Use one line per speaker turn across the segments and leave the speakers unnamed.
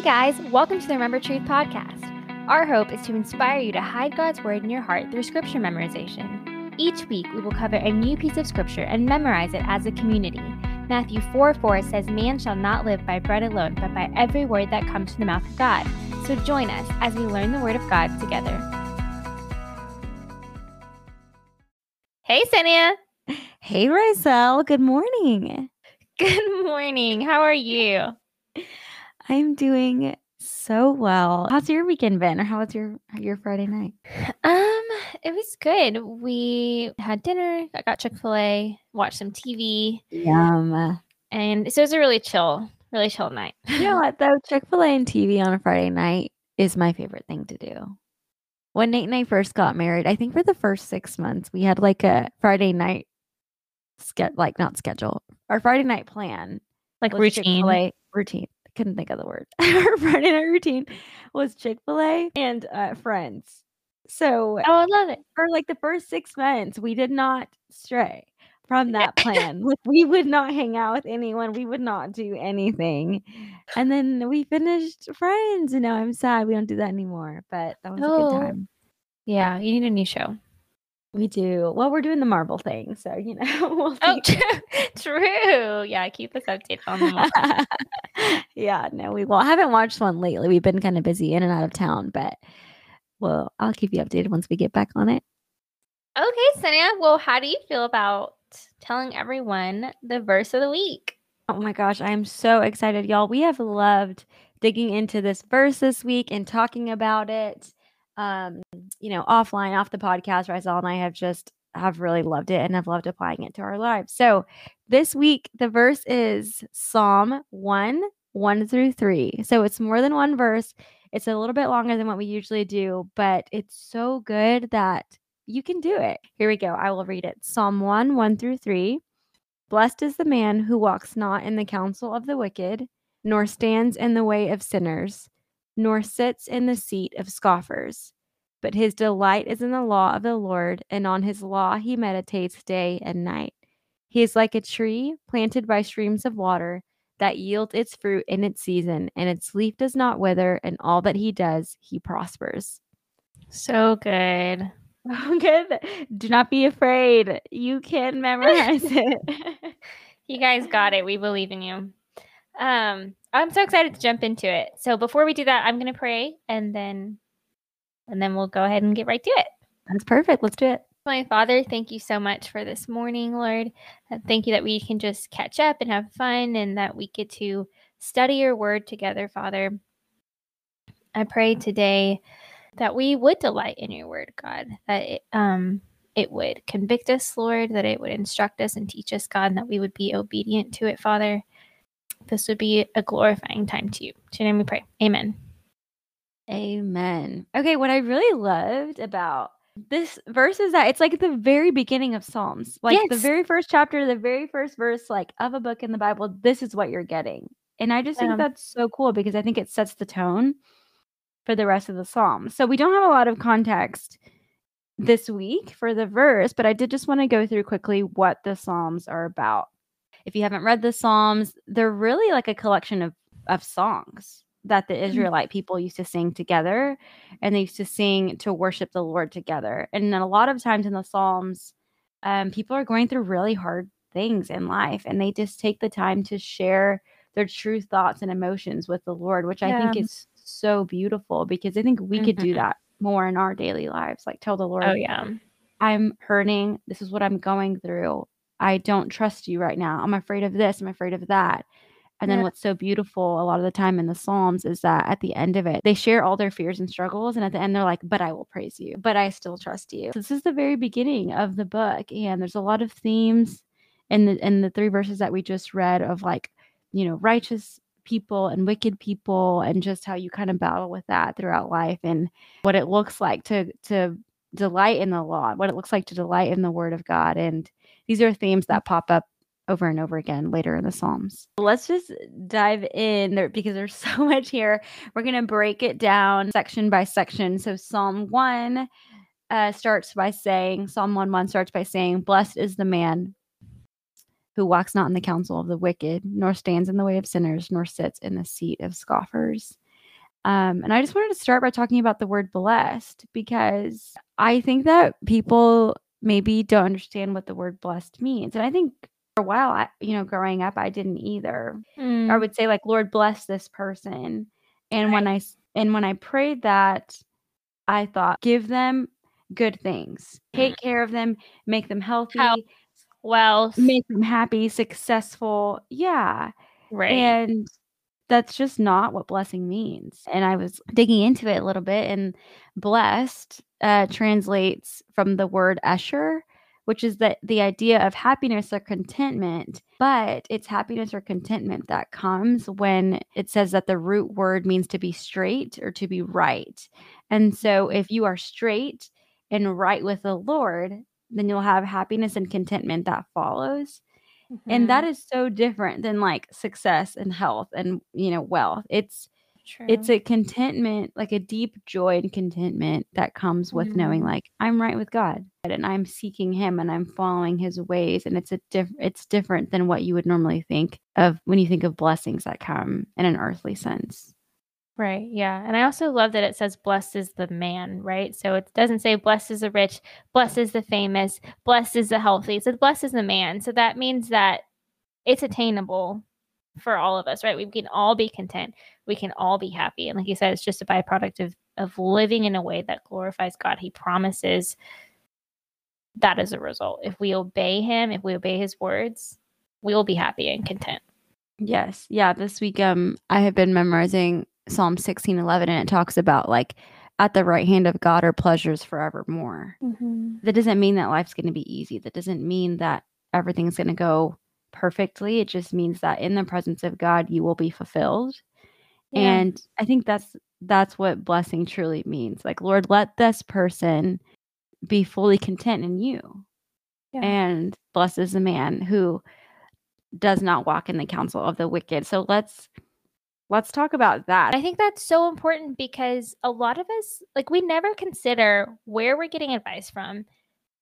Hey guys, welcome to the Remember Truth podcast. Our hope is to inspire you to hide God's word in your heart through scripture memorization. Each week, we will cover a new piece of scripture and memorize it as a community. Matthew 4 4 says, Man shall not live by bread alone, but by every word that comes from the mouth of God. So join us as we learn the word of God together. Hey, Senia.
Hey, Roselle. Good morning.
Good morning. How are you?
I'm doing so well. How's your weekend been, or how was your your Friday night?
Um, it was good. We had dinner. I got Chick Fil A. Watched some TV.
Yum.
And so it was a really chill, really chill night.
You know what though? Chick Fil A and TV on a Friday night is my favorite thing to do. When Nate and I first got married, I think for the first six months we had like a Friday night ske- like not schedule. Our Friday night plan
like routine.
Chick-fil-A routine. Couldn't think of the word. Our Friday night routine was Chick Fil A and uh, Friends. So
Oh, I love it.
for like the first six months, we did not stray from that plan. Like we would not hang out with anyone. We would not do anything. And then we finished Friends, and now I'm sad we don't do that anymore. But that was a
Oh.
good time.
Yeah, you need a new show.
We do. Well, we're doing the Marvel thing, so you know. We'll
Oh,
see.
true. Yeah, keep us updated on the Marvel.
yeah, no, we will. I haven't watched one lately. We've been kind of busy in and out of town, but well, I'll keep you updated once we get back on it.
Okay, Sonia. Well, how do you feel about telling everyone the verse of the week?
Oh my gosh, I am so excited, y'all. We have loved digging into this verse this week and talking about it. Um, you know, offline, off the podcast, Rizal and I have just have really loved it and have loved applying it to our lives. So this week, the verse is Psalm 1, 1 through 3. So it's more than one verse. It's a little bit longer than what we usually do, but it's so good that you can do it. Here we go. I will read it. Psalm 1, 1 through 3. Blessed is the man who walks not in the counsel of the wicked, nor stands in the way of sinners, nor sits in the seat of scoffers. But his delight is in the law of the Lord, and on his law he meditates day and night. He is like a tree planted by streams of water that yields its fruit in its season, and its leaf does not wither, and all that he does, he prospers.
So good.
Good. Do not be afraid. You can memorize it.
You guys got it. We believe in you. Um, I'm so excited to jump into it. So before we do that, I'm gonna pray and then and then we'll go ahead and get right to it.
That's perfect. Let's do it.
My Father, thank you so much for this morning, Lord. Uh, Thank you that we can just catch up and have fun and that we get to study your word together, Father. I pray today that we would delight in your word, God, that it, um, it would convict us, Lord, that it would instruct us and teach us, God, and that we would be obedient to it, Father. This would be a glorifying time to you. To your name we pray. Amen.
Amen. Okay, what I really loved about this verse is that it's like at the very beginning of Psalms. Like the very first chapter, the very first verse like of a book in the Bible, this is what you're getting. And I just think
Yeah.
that's so cool because I think it sets the tone for the rest of the Psalms. So we don't have a lot of context this week for the verse, but I did just want to go through quickly what the Psalms are about. If you haven't read the Psalms, they're really like a collection of of songs that the Israelite people used to sing together and they used to sing to worship the Lord together. And then a lot of times in the Psalms, um, people are going through really hard things in life and they just take the time to share their true thoughts and emotions with the Lord, which I think is so beautiful because I think we could do
Mhm.
that more in our daily lives. Like tell the Lord,
Oh yeah.
I'm hurting. This is what I'm going through. I don't trust you right now. I'm afraid of this. I'm afraid of that. And then
Yeah.
what's so beautiful a lot of the time in the Psalms is that at the end of it, they share all their fears and struggles. And at the end, they're like, but I will praise you, but I still trust you. So this is the very beginning of the book. And there's a lot of themes in the in the three verses that we just read of like, you know, righteous people and wicked people and just how you kind of battle with that throughout life and what it looks like to to delight in the law, what it looks like to delight in the word of God. And these are themes that pop up over and over again later in the Psalms. Let's just dive in there because there's so much here. We're going to break it down section by section. So, Psalm 1 uh, starts by saying, Psalm 1 1 starts by saying, Blessed is the man who walks not in the counsel of the wicked, nor stands in the way of sinners, nor sits in the seat of scoffers. Um, and I just wanted to start by talking about the word blessed because I think that people maybe don't understand what the word blessed means. And I think a while, I, you know, growing up, I didn't either.
Mm.
I would say like, Lord bless this person. And when I and when I prayed that, I thought, give them good things, take care of them, make them healthy,
Health, wealth,
make them happy, successful. Yeah.
right?
And that's just not what blessing means. And I was digging into it a little bit, and blessed uh, translates from the word Esher, which is that the idea of happiness or contentment. But it's happiness or contentment that comes when it says that the root word means to be straight or to be right. And so if you are straight and right with the Lord, then you'll have happiness and contentment that follows. And that
Mhm.
is so different than like success and health and you know wealth. It's
True.
it's a contentment, like a deep joy and contentment that comes with knowing
Mhm.
like I'm right with God and I'm seeking him and I'm following his ways and it's a diff- it's different than what you would normally think of when you think of blessings that come in an earthly sense.
Right. Yeah. And I also love that it says blessed is the man, right? So it doesn't say blessed is the rich, blessed is the famous, blessed is the healthy. It says blessed is the man. So that means that it's attainable for all of us, right? We can all be content. We can all be happy. And like you said, it's just a byproduct of of living in a way that glorifies God. He promises that as a result. If we obey him, if we obey his words, we will be happy and content.
Yes. Yeah, this week um I have been memorizing Psalm 16:11 and it talks about like at the right hand of God are pleasures forevermore. that doesn't mean that life's going to be easy. That doesn't mean that everything's going to go perfectly. It just means that in the presence of God, you will be fulfilled.
Yeah.
And I think that's that's what blessing truly means. Like, Lord, let this person be fully content in you.
Yeah.
And blesses the man who does not walk in the counsel of the wicked. So let's let's talk about that.
I think that's so important because a lot of us, like, we never consider where we're getting advice from,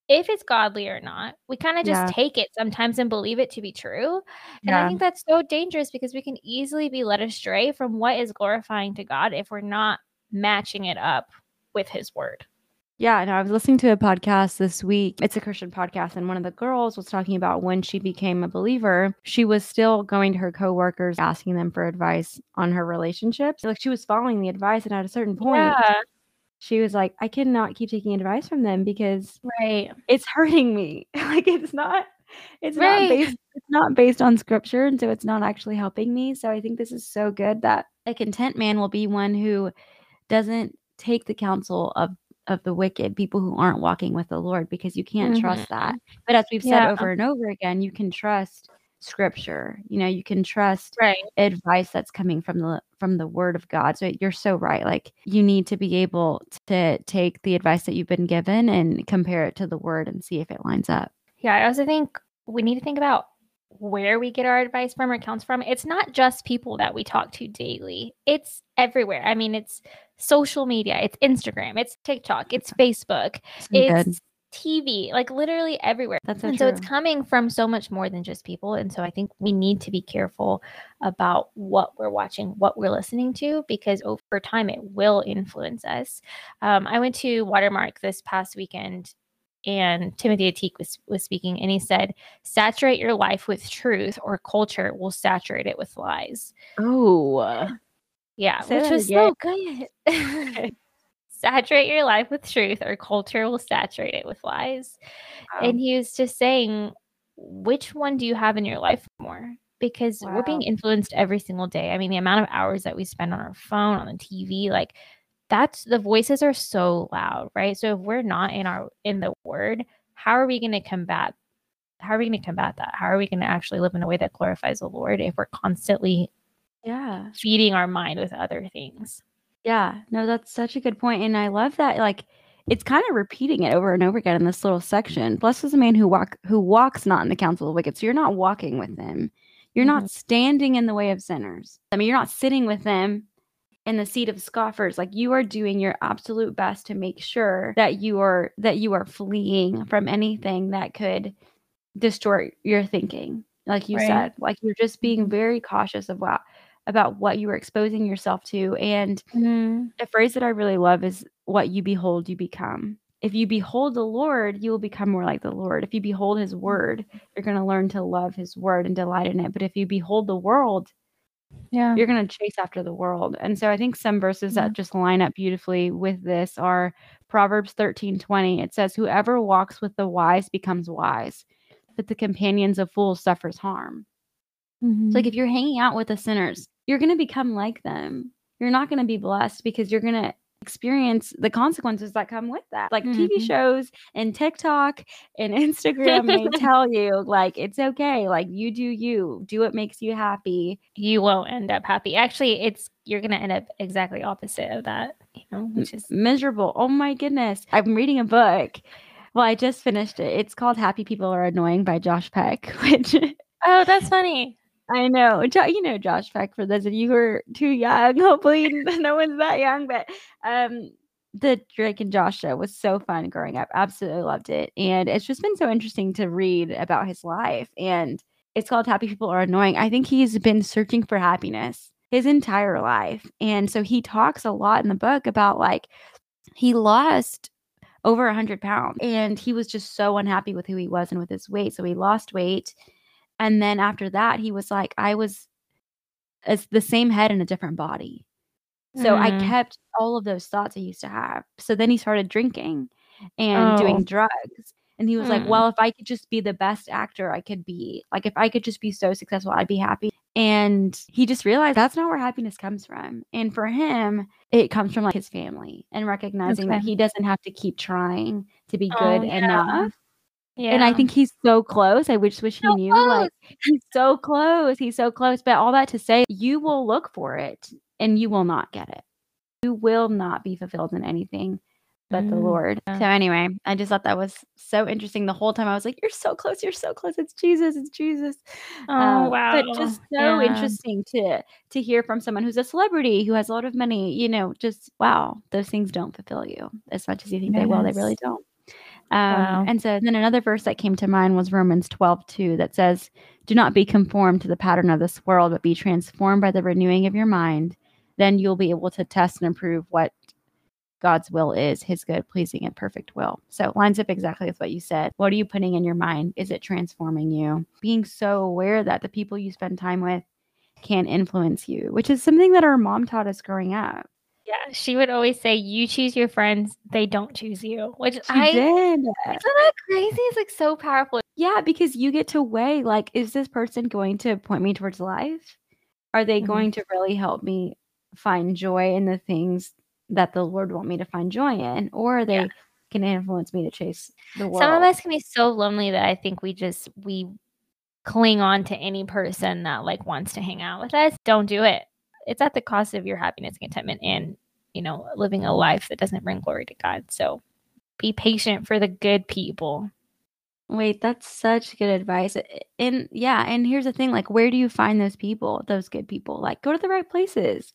if it's godly or not. We kind of just
Yeah.
take it sometimes and believe it to be true. And I think that's so dangerous because we can easily be led astray from what is glorifying to God if we're not matching it up with His word.
Yeah, and I was listening to a podcast this week. It's a Christian podcast, and one of the girls was talking about when she became a believer, she was still going to her coworkers, asking them for advice on her relationships. Like she was following the advice, and at a certain point,
Yeah,
she was like, "I cannot keep taking advice from them because
right.
it's hurting me. like it's not, it's
Right.
not based, it's not based on scripture, and so it's not actually helping me. So I think this is so good that a content man will be one who doesn't take the counsel of of the wicked, people who aren't walking with the Lord, because you can't trust that. But as we've said
Mm-hmm. Yeah.
over and over again, you can trust scripture. You know, you can trust
Right.
advice that's coming from the from the word of God. So you're so right. Like you need to be able to take the advice that you've been given and compare it to the word and see if it lines up.
Yeah, I also think we need to think about where we get our advice from or counts from. It's not just people that we talk to daily. It's everywhere. I mean, it's social media, it's Instagram, it's TikTok, it's Facebook,
So
it's TV, like literally everywhere.
That's so
and so it's coming from so much more than just people. And so I think we need to be careful about what we're watching, what we're listening to, because over time it will influence us. Um, I went to Watermark this past weekend and Timothy Ateek was, was speaking and he said, saturate your life with truth or culture will saturate it with lies.
Oh,
Yeah,
Say
which was so good. saturate your life with truth or culture will saturate it with lies. And he was just saying, which one do you have in your life more? Because we're being influenced every single day. I mean, the amount of hours that we spend on our phone, on the TV, like that's the voices are so loud, right? So if we're not in our in the word, how are we going to combat how are we going to combat that? How are we going to actually live in a way that glorifies the Lord if we're constantly
yeah.
feeding our mind with other things?
Yeah, no, that's such a good point, and I love that. Like, it's kind of repeating it over and over again in this little section. Blessed is the man who walk who walks not in the counsel of the wicked. So you're not walking with mm-hmm. them. You're not mm-hmm. standing in the way of sinners. I mean, you're not sitting with them in the seat of scoffers. Like you are doing your absolute best to make sure that you are that you are fleeing from anything that could distort your thinking. Like you
Right.
said, like you're just being mm-hmm. very cautious of what about what you are exposing yourself to. And
Mhm.
a phrase that I really love is what you behold, you become. If you behold the Lord, you will become more like the Lord. If you behold his word, you're going to learn to love his word and delight in it. But if you behold the world,
Yeah.
you're going to chase after the world. And so I think some verses
Yeah.
that just line up beautifully with this are Proverbs 13 20. It says, Whoever walks with the wise becomes wise, but the companions of fools suffers harm.
Mhm.
It's like if you're hanging out with the sinners, you're going to become like them. You're not going to be blessed because you're going to experience the consequences that come with that. Like TV
Mhm.
shows and TikTok and Instagram may tell you, like, it's okay. Like, you do you, do what makes you happy.
you won't end up happy. Actually, it's you're gonna end up exactly opposite of that, you know, which is
Miserable. Oh my goodness. I'm reading a book. Well, I just finished it. It's called Happy People Are Annoying by Josh Peck, which
oh, that's funny.
I know. You know Josh Peck for those of you who are too young. Hopefully no one's that young, but um the Drake and Josh show was so fun growing up. Absolutely loved it. And it's just been so interesting to read about his life. And it's called Happy People Are Annoying. I think he's been searching for happiness his entire life. And so he talks a lot in the book about like he lost over 100 pounds and he was just so unhappy with who he was and with his weight. So he lost weight. And then after that, he was like, I was as the same head in a different body. So I
Mm.
kept all of those thoughts I used to have. So then he started drinking and doing
Oh.
drugs. And he was like,
Mm.
Well, if I could just be the best actor I could be, like if I could just be so successful, I'd be happy. And he just realized that's not where happiness comes from. And for him, it comes from like his family and recognizing that he doesn't have to keep trying to be
Oh,
good
yeah.
enough.
Yeah.
And I think he's so close. I wish wish he
So
knew. Like he's so close. He's so close. But all that to say, you will look for it and you will not get it. You will not be fulfilled in anything but the
Mm,
Lord.
yeah.
So anyway, I just thought that was so interesting. The whole time I was like, "You're so close. You're so close. It's Jesus. It's Jesus."
Oh
Um,
wow.
But just so
Yeah.
interesting to to hear from someone who's a celebrity who has a lot of money. You know, just wow, those things don't fulfill you as much as you think they will. They really don't. Um,
Wow.
And so then another verse that came to mind was Romans 12, 2, that says, Do not be conformed to the pattern of this world, but be transformed by the renewing of your mind. Then you'll be able to test and approve what God's will is, his good, pleasing, and perfect will. So it lines up exactly with what you said. What are you putting in your mind? Is it transforming you? Being so aware that the people you spend time with can influence you, which is something that our mom taught us growing up.
Yeah, she would always say, "You choose your friends; they don't choose you." Which
She
I
did.
isn't that crazy? It's like so powerful.
Yeah, because you get to weigh like, is this person going to point me towards life? Are they
Mhm.
going to really help me find joy in the things that the Lord want me to find joy in? Or are they
Yeah.
can influence me to chase the world?
Some of us can be so lonely that I think we just we cling on to any person that like wants to hang out with us. Don't do it. It's at the cost of your happiness and contentment and, you know, living a life that doesn't bring glory to God. So be patient for the good people.
Wait, that's such good advice. And yeah, and here's the thing, like where do you find those people, those good people? Like go to the right places.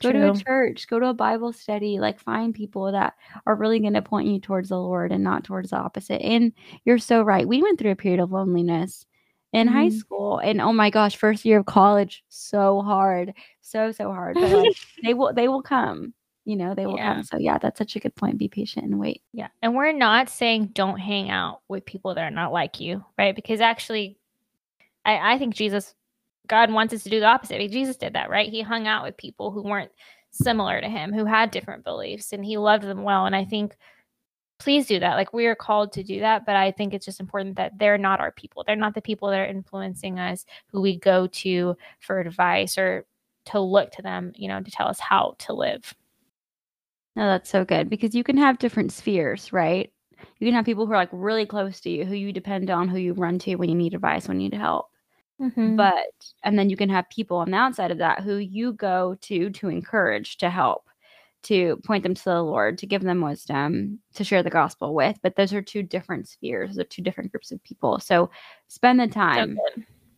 Go to a church, go to a Bible study, like find people that are really going to point you towards the Lord and not towards the opposite. And you're so right. We went through a period of loneliness in high
Mhm.
school and oh my gosh, first year of college, so hard. So so hard. But like they will they will come. You know, they will
Yeah.
come. So yeah, that's such a good point. Be patient and wait.
Yeah. And we're not saying don't hang out with people that are not like you, right? Because actually, I, I think Jesus, God wants us to do the opposite. Because Jesus did that, right? He hung out with people who weren't similar to him, who had different beliefs, and he loved them well. And I think, please do that. Like we are called to do that. But I think it's just important that they're not our people. They're not the people that are influencing us, who we go to for advice or to look to them, you know, to tell us how to live.
No, that's so good because you can have different spheres, right? You can have people who are like really close to you, who you depend on, who you run to when you need advice, when you need help.
Mhm.
But and then you can have people on the outside of that who you go to to encourage, to help, to point them to the Lord, to give them wisdom, to share the gospel with. But those are two different spheres, those are two different groups of people. So spend the time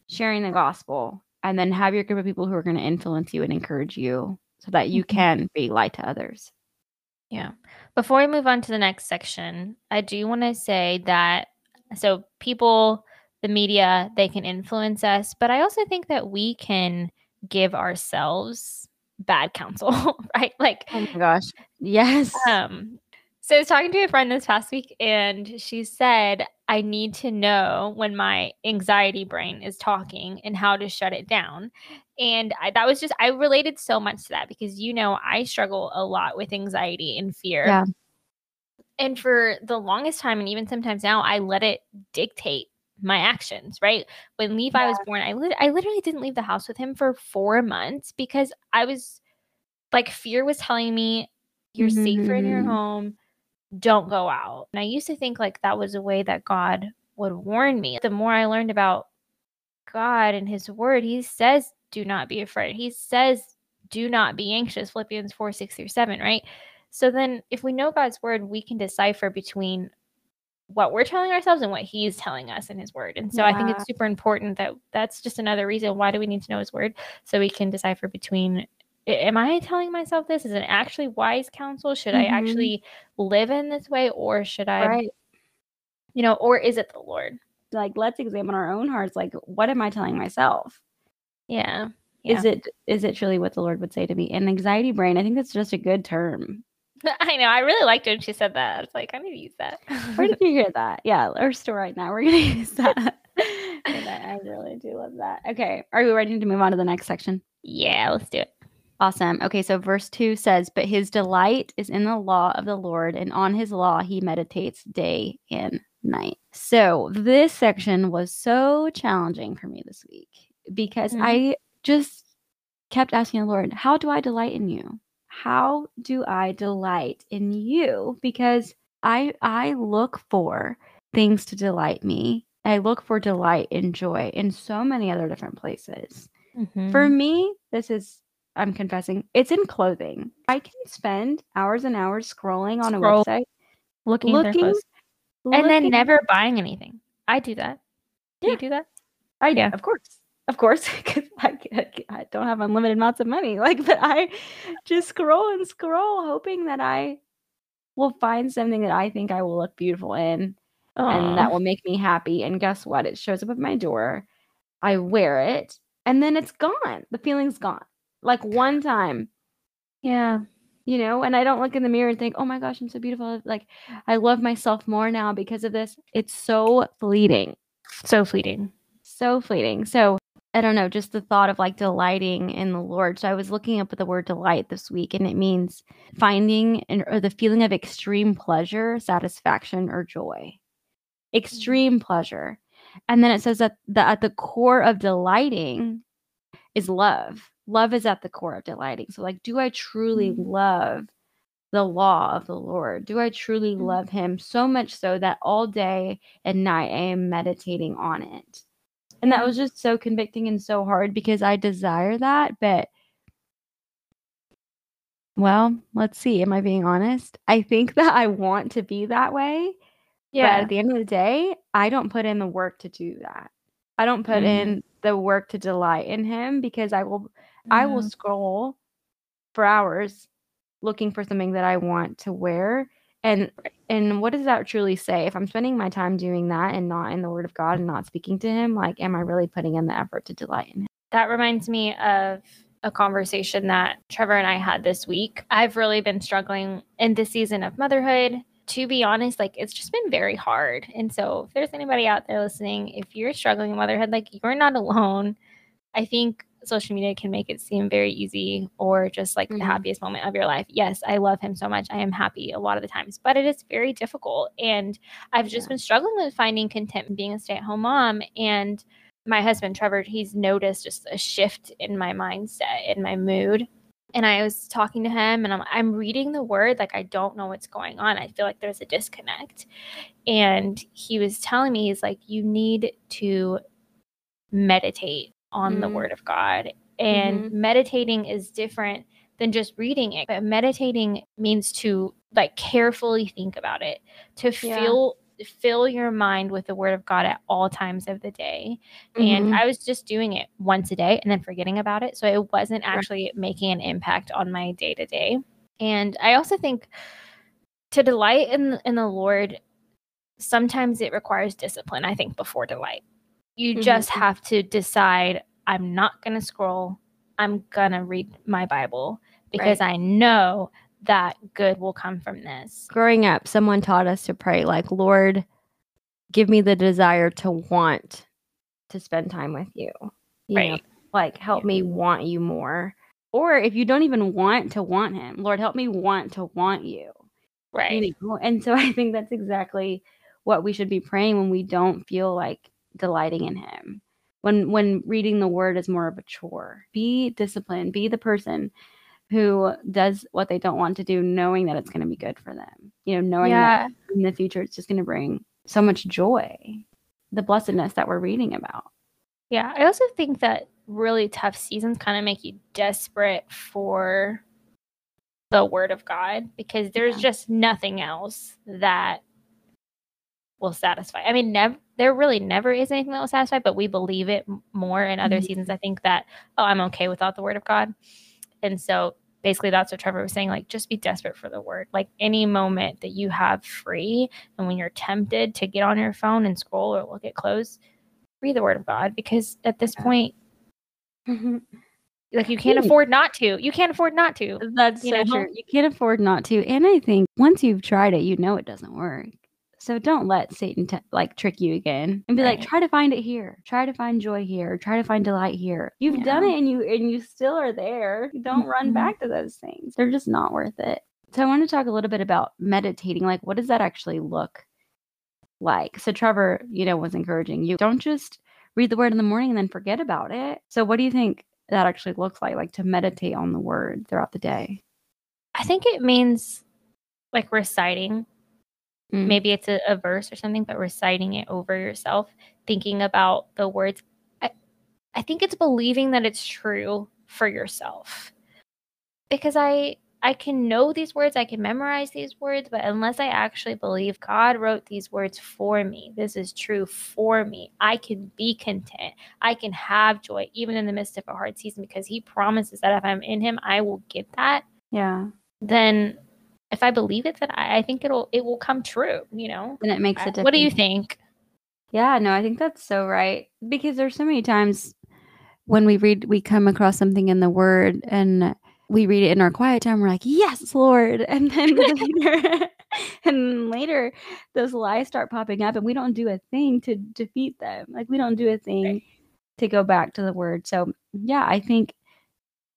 sharing the gospel and then have your group of people who are going to influence you and encourage you so that you
Mhm.
can be light to others.
Yeah. Before we move on to the next section, I do want to say that so people, the media, they can influence us, but I also think that we can give ourselves bad counsel, right? Like,
oh my gosh. Yes.
Um, so I was talking to a friend this past week, and she said, I need to know when my anxiety brain is talking and how to shut it down. And I, that was just, I related so much to that because, you know, I struggle a lot with anxiety and fear.
Yeah.
And for the longest time, and even sometimes now, I let it dictate my actions, right? When Levi yeah. was born, I, li- I literally didn't leave the house with him for four months because I was like, fear was telling me, you're mm-hmm. safer in your mm-hmm. home don't go out. And I used to think like that was a way that God would warn me. The more I learned about God and his word, he says, do not be afraid. He says, do not be anxious. Philippians 4, 6 through 7, right? So then if we know God's word, we can decipher between what we're telling ourselves and what he's telling us in his word. And so yeah. I think it's super important that that's just another reason why do we need to know his word so we can decipher between am I telling myself this? Is an actually wise counsel? Should mm-hmm. I actually live in this way or should I, right. you know, or is it the Lord?
Like, let's examine our own hearts. Like, what am I telling myself?
Yeah.
yeah. Is it is it truly what the Lord would say to me? An anxiety brain, I think that's just a good term.
I know. I really liked it when she said that. I was like, I need to use that.
Where did you hear that? Yeah, our store right now. We're gonna use that. I really do love that. Okay. Are we ready to move on to the next section?
Yeah, let's do it.
Awesome. Okay, so verse 2 says, But his delight is in the law of the Lord, and on his law he meditates day and night. So this section was so challenging for me this week because mm-hmm. I just kept asking the Lord, How do I delight in you? How do I delight in you? Because I I look for things to delight me. I look for delight and joy in so many other different places. Mm-hmm. For me, this is I'm confessing, it's in clothing. I can spend hours and hours scrolling on Scroll, a website,
looking, looking, looking and then never buying anything. I do that. Do yeah. you do that?
I yeah, of course, of course, because I, I don't have unlimited amounts of money. Like, but I just scroll and scroll, hoping that I will find something that I think I will look beautiful in, Aww. and that will make me happy. And guess what? It shows up at my door. I wear it, and then it's gone. The feeling's gone like one time.
Yeah.
You know, and I don't look in the mirror and think, oh my gosh, I'm so beautiful. Like, I love myself more now because of this. It's so fleeting.
So fleeting.
So fleeting. So, I don't know, just the thought of like delighting in the Lord. So, I was looking up the word delight this week, and it means finding an, or the feeling of extreme pleasure, satisfaction, or joy. Extreme pleasure. And then it says that the, at the core of delighting is love love is at the core of delighting. So, like, do I truly mm-hmm. love the law of the Lord? Do I truly mm-hmm. love Him so much so that all day and night I am meditating on it? And that was just so convicting and so hard because I desire that. But, well, let's see. Am I being honest? I think that I want to be that way. Yeah. But at the end of the day, I don't put in the work to do that. I don't put mm-hmm. in the work to delight in Him because I will I will scroll for hours looking for something that I want to wear. And and what does that truly say? If I'm spending my time doing that and not in the word of God and not speaking to him, like am I really putting in the effort to delight in him?
That reminds me of a conversation that Trevor and I had this week. I've really been struggling in this season of motherhood. To be honest, like it's just been very hard. And so if there's anybody out there listening, if you're struggling in motherhood, like you're not alone. I think social media can make it seem very easy or just like mm-hmm. the happiest moment of your life. Yes, I love him so much. I am happy a lot of the times, but it is very difficult. And I've just yeah. been struggling with finding content being a stay at home mom. And my husband, Trevor, he's noticed just a shift in my mindset, in my mood. And I was talking to him and I'm, I'm reading the word, like I don't know what's going on. I feel like there's a disconnect. And he was telling me, he's like, you need to meditate on mm-hmm. the word of God. And mm-hmm. meditating is different than just reading it. But meditating means to like carefully think about it, to yeah. feel fill your mind with the word of God at all times of the day. Mm-hmm. And I was just doing it once a day and then forgetting about it. So it wasn't actually right. making an impact on my day to day. And I also think to delight in in the Lord sometimes it requires discipline, I think, before delight. You mm-hmm. just have to decide I'm not going to scroll. I'm going to read my Bible because right. I know that good will come from this.
Growing up, someone taught us to pray, like, Lord, give me the desire to want to spend time with you. you
right. Know,
like, help yeah. me want you more. Or if you don't even want to want him, Lord, help me want to want you.
Right.
You know? And so I think that's exactly what we should be praying when we don't feel like delighting in him. When when reading the word is more of a chore. Be disciplined, be the person who does what they don't want to do knowing that it's going to be good for them. You know, knowing yeah. that in the future it's just going to bring so much joy. The blessedness that we're reading about.
Yeah, I also think that really tough seasons kind of make you desperate for the word of God because there's yeah. just nothing else that will satisfy. I mean, never there really never is anything that will satisfy, but we believe it more in other mm-hmm. seasons. I think that oh, I'm okay without the word of God, and so basically that's what Trevor was saying. Like, just be desperate for the word. Like any moment that you have free, and when you're tempted to get on your phone and scroll or look at clothes, read the word of God because at this point. Mm-hmm. Like you can't afford not to. You can't afford not to.
That's so know? true. You can't afford not to. And I think once you've tried it, you know it doesn't work. So don't let Satan t- like trick you again and be right. like, try to find it here, try to find joy here, try to find delight here. You've yeah. done it and you and you still are there. Don't mm-hmm. run back to those things. They're just not worth it. So I want to talk a little bit about meditating. Like, what does that actually look like? So Trevor, you know, was encouraging you. Don't just read the word in the morning and then forget about it. So what do you think that actually looks like? Like to meditate on the word throughout the day?
I think it means like reciting Mm. Maybe it's a, a, verse or something, but reciting it over yourself, thinking about the words. I, I think it's believing that it's true for yourself. Because I I can know these words, I can memorize these words, but unless I actually believe God wrote these words for me, this is true for me, I can be content. I can have joy even in the midst of a hard season because He promises that if I'm in Him, I will get that.
Yeah.
Then if I believe it, then I, I think it'll it will come true. You know,
and it makes a difference.
What do you think?
Yeah, no, I think that's so right because there's so many times when we read, we come across something in the Word and we read it in our quiet time. We're like, "Yes, Lord," and then later, and later, those lies start popping up, and we don't do a thing to defeat them. Like we don't do a thing right. to go back to the Word. So yeah, I think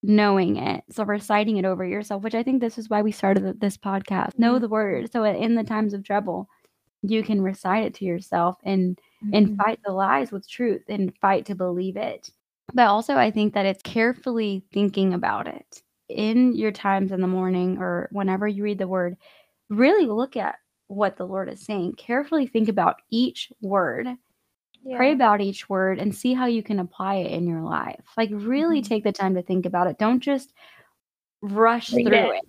knowing it. So reciting it over yourself, which I think this is why we started this podcast. Mm-hmm. Know the word. So in the times of trouble, you can recite it to yourself and mm-hmm. and fight the lies with truth and fight to believe it. But also I think that it's carefully thinking about it. In your times in the morning or whenever you read the word, really look at what the Lord is saying. Carefully think about each word yeah. Pray about each word and see how you can apply it in your life. Like, really mm-hmm. take the time to think about it. Don't just rush read through it. it.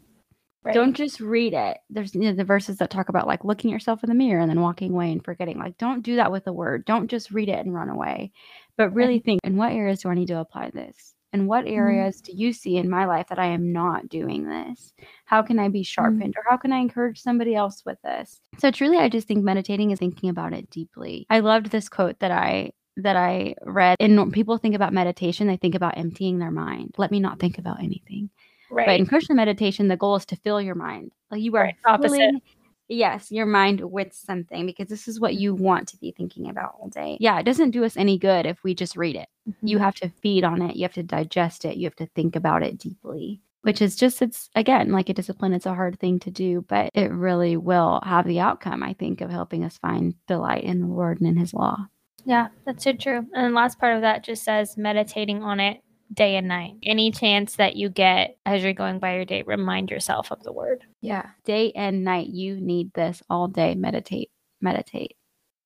Right. Don't just read it. There's you know, the verses that talk about like looking yourself in the mirror and then walking away and forgetting. Like, don't do that with the word. Don't just read it and run away, but really think in what areas do I need to apply this? And what mm-hmm. areas mm-hmm. do you see in my life that I am not doing this? How can I be mm-hmm. sharpened mm-hmm. or how can I encourage somebody else with this? So truly I just think meditating is thinking about it deeply. I loved this quote that I that I read and people think about meditation, they think about emptying their mind. Let me not think about anything. Right. But in Christian meditation, the goal is to fill your mind. Like you are right. filling, yes, your mind with something because this is what you want to be thinking about all day. Yeah, it doesn't do us any good if we just read it. Mm-hmm. You have to feed on it, you have to digest it, you have to think about it deeply. Which is just, it's again like a discipline. It's a hard thing to do, but it really will have the outcome, I think, of helping us find delight in the Lord and in His law.
Yeah, that's so true. And the last part of that just says meditating on it day and night. Any chance that you get as you're going by your day, remind yourself of the word.
Yeah. Day and night. You need this all day. Meditate. Meditate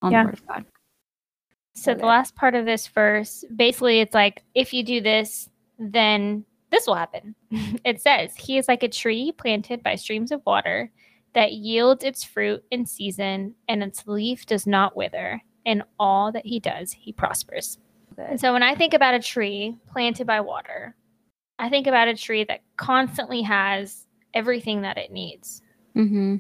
on yeah. the word of God.
So the last part of this verse, basically it's like if you do this, then this will happen. it says, He is like a tree planted by streams of water that yields its fruit in season, and its leaf does not wither. In all that he does, he prospers. And so when I think about a tree planted by water, I think about a tree that constantly has everything that it needs.
Mm-hmm.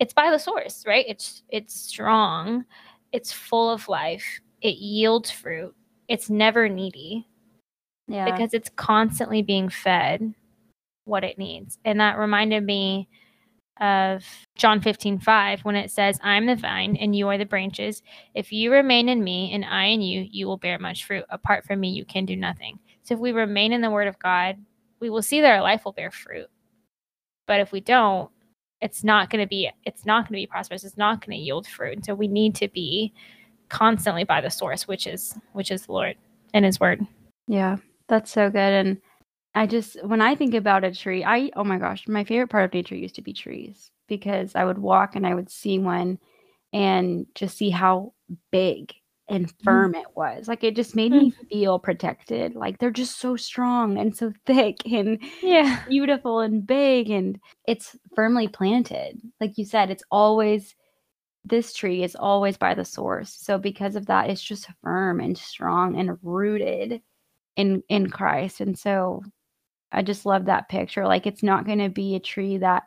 It's by the source, right? It's it's strong, it's full of life, it yields fruit, it's never needy.
Yeah.
because it's constantly being fed what it needs. And that reminded me of John 15, 5, when it says, I'm the vine and you are the branches. If you remain in me and I in you, you will bear much fruit. Apart from me, you can do nothing. So if we remain in the word of God, we will see that our life will bear fruit. But if we don't, it's not going to be it's not going to be prosperous. It's not going to yield fruit. And so we need to be constantly by the source, which is which is the Lord and his word.
Yeah, that's so good. And I just, when I think about a tree, I, oh my gosh, my favorite part of nature used to be trees because I would walk and I would see one and just see how big and
Mm-hmm.
firm it was. Like it just made me feel protected. Like they're just so strong and so thick and
Yeah.
beautiful and big and it's firmly planted. Like you said, it's always this tree is always by the source. So because of that, it's just firm and strong and rooted in in Christ. And so I just love that picture. Like it's not going to be a tree that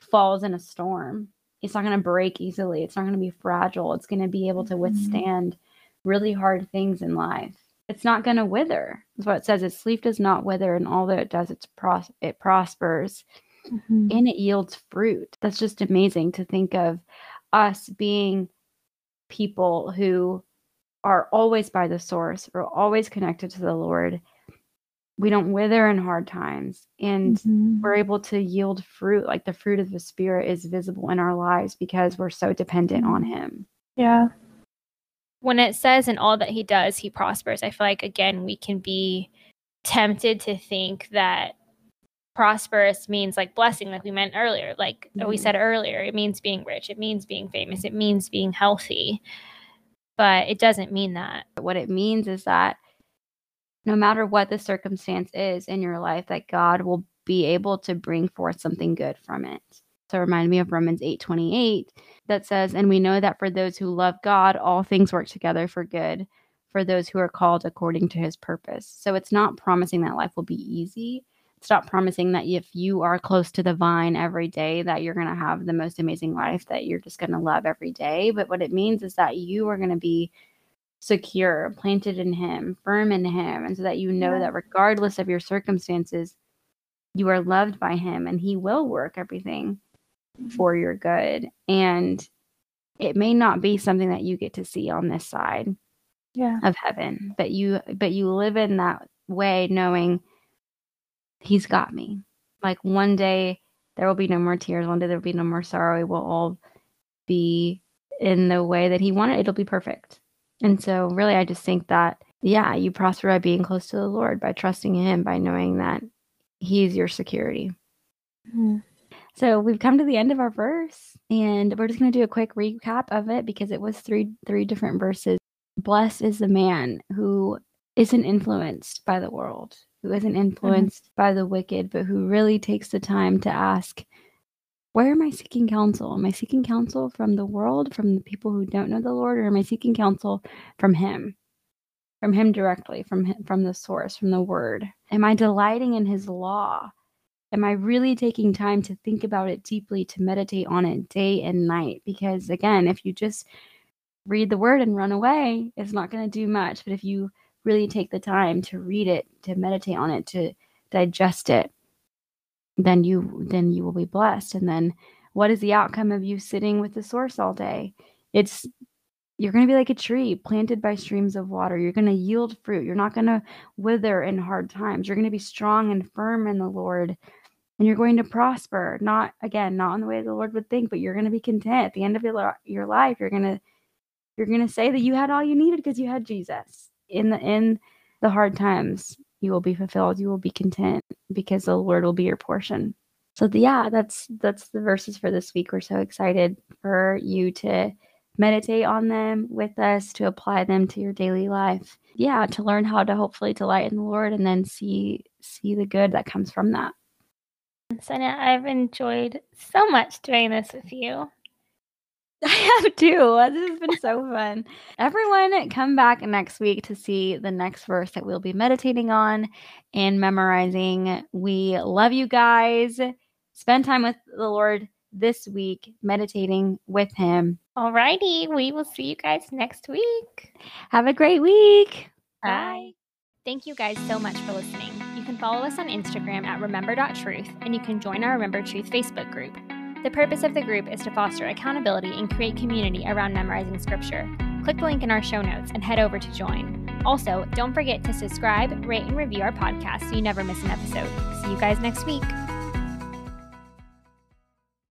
falls in a storm. It's not going to break easily. It's not going to be fragile. It's going to be able to
Mhm.
withstand really hard things in life. It's not going to wither. That's what it says. Its leaf does not wither, and all that it does, it's pros- it prospers
Mhm.
and it yields fruit. That's just amazing to think of us being people who are always by the source, we're always connected to the Lord. We don't wither in hard times, and
Mhm.
we're able to yield fruit. Like the fruit of the Spirit is visible in our lives because we're so dependent on Him.
Yeah. When it says in all that he does, he prospers, I feel like, again, we can be tempted to think that prosperous means like blessing, like we meant earlier. Like we
Mhm.
said earlier, it means being rich, it means being famous, it means being healthy. But it doesn't mean that.
What it means is that no matter what the circumstance is in your life, that God will be able to bring forth something good from it. So it reminded me of Romans 8 28 that says, And we know that for those who love God, all things work together for good for those who are called according to his purpose. So it's not promising that life will be easy. It's not promising that if you are close to the vine every day, that you're going to have the most amazing life that you're just going to love every day. But what it means is that you are going to be secure, planted in him, firm in him, and so that you know
Yeah.
that regardless of your circumstances, you are loved by him and he will work everything for your good. And it may not be something that you get to see on this side
Yeah.
of heaven, but you but you live in that way knowing he's got me. Like one day there will be no more tears, one day there will be no more sorrow. It will all be in the way that he wanted. It'll be perfect. And so really I just think that yeah, you prosper by being close to the Lord, by trusting him, by knowing that he's your security.
Mhm.
So we've come to the end of our verse, and we're just going to do a quick recap of it because it was three three different verses. Blessed is the man who isn't influenced by the world, who isn't mm-hmm. influenced by the wicked, but who really takes the time to ask, "Where am I seeking counsel? Am I seeking counsel from the world, from the people who don't know the Lord, or am I seeking counsel from Him?" From him directly, from him, from the source, from the word. Am I delighting in his law? Am I really taking time to think about it deeply, to meditate on it day and night? Because again, if you just read the word and run away, it's not going to do much. But if you really take the time to read it, to meditate on it, to digest it, then you then you will be blessed. And then what is the outcome of you sitting with the source all day? It's you're going to be like a tree planted by streams of water. You're going to yield fruit. You're not going to wither in hard times. You're going to be strong and firm in the Lord and you're going to prosper. Not again not in the way the lord would think but you're going to be content. At the end of your, your life you're going to you're going to say that you had all you needed because you had jesus. In the in the hard times you will be fulfilled. You will be content because the lord will be your portion. So yeah that's that's the verses for this week. We're so excited for you to meditate on them with us to apply them to your daily life. Yeah to learn how to hopefully delight in the lord and then see see the good that comes from that
Sonia, I've enjoyed so much doing this with you.
I have too. This has been so fun. Everyone, come back next week to see the next verse that we'll be meditating on and memorizing. We love you guys. Spend time with the Lord this week, meditating with Him.
Alrighty, we will see you guys next week.
Have a great week.
Bye. Thank you guys so much for listening. Can follow us on Instagram at remember.truth, and you can join our Remember Truth Facebook group. The purpose of the group is to foster accountability and create community around memorizing scripture. Click the link in our show notes and head over to join. Also, don't forget to subscribe, rate, and review our podcast so you never miss an episode. See you guys next week.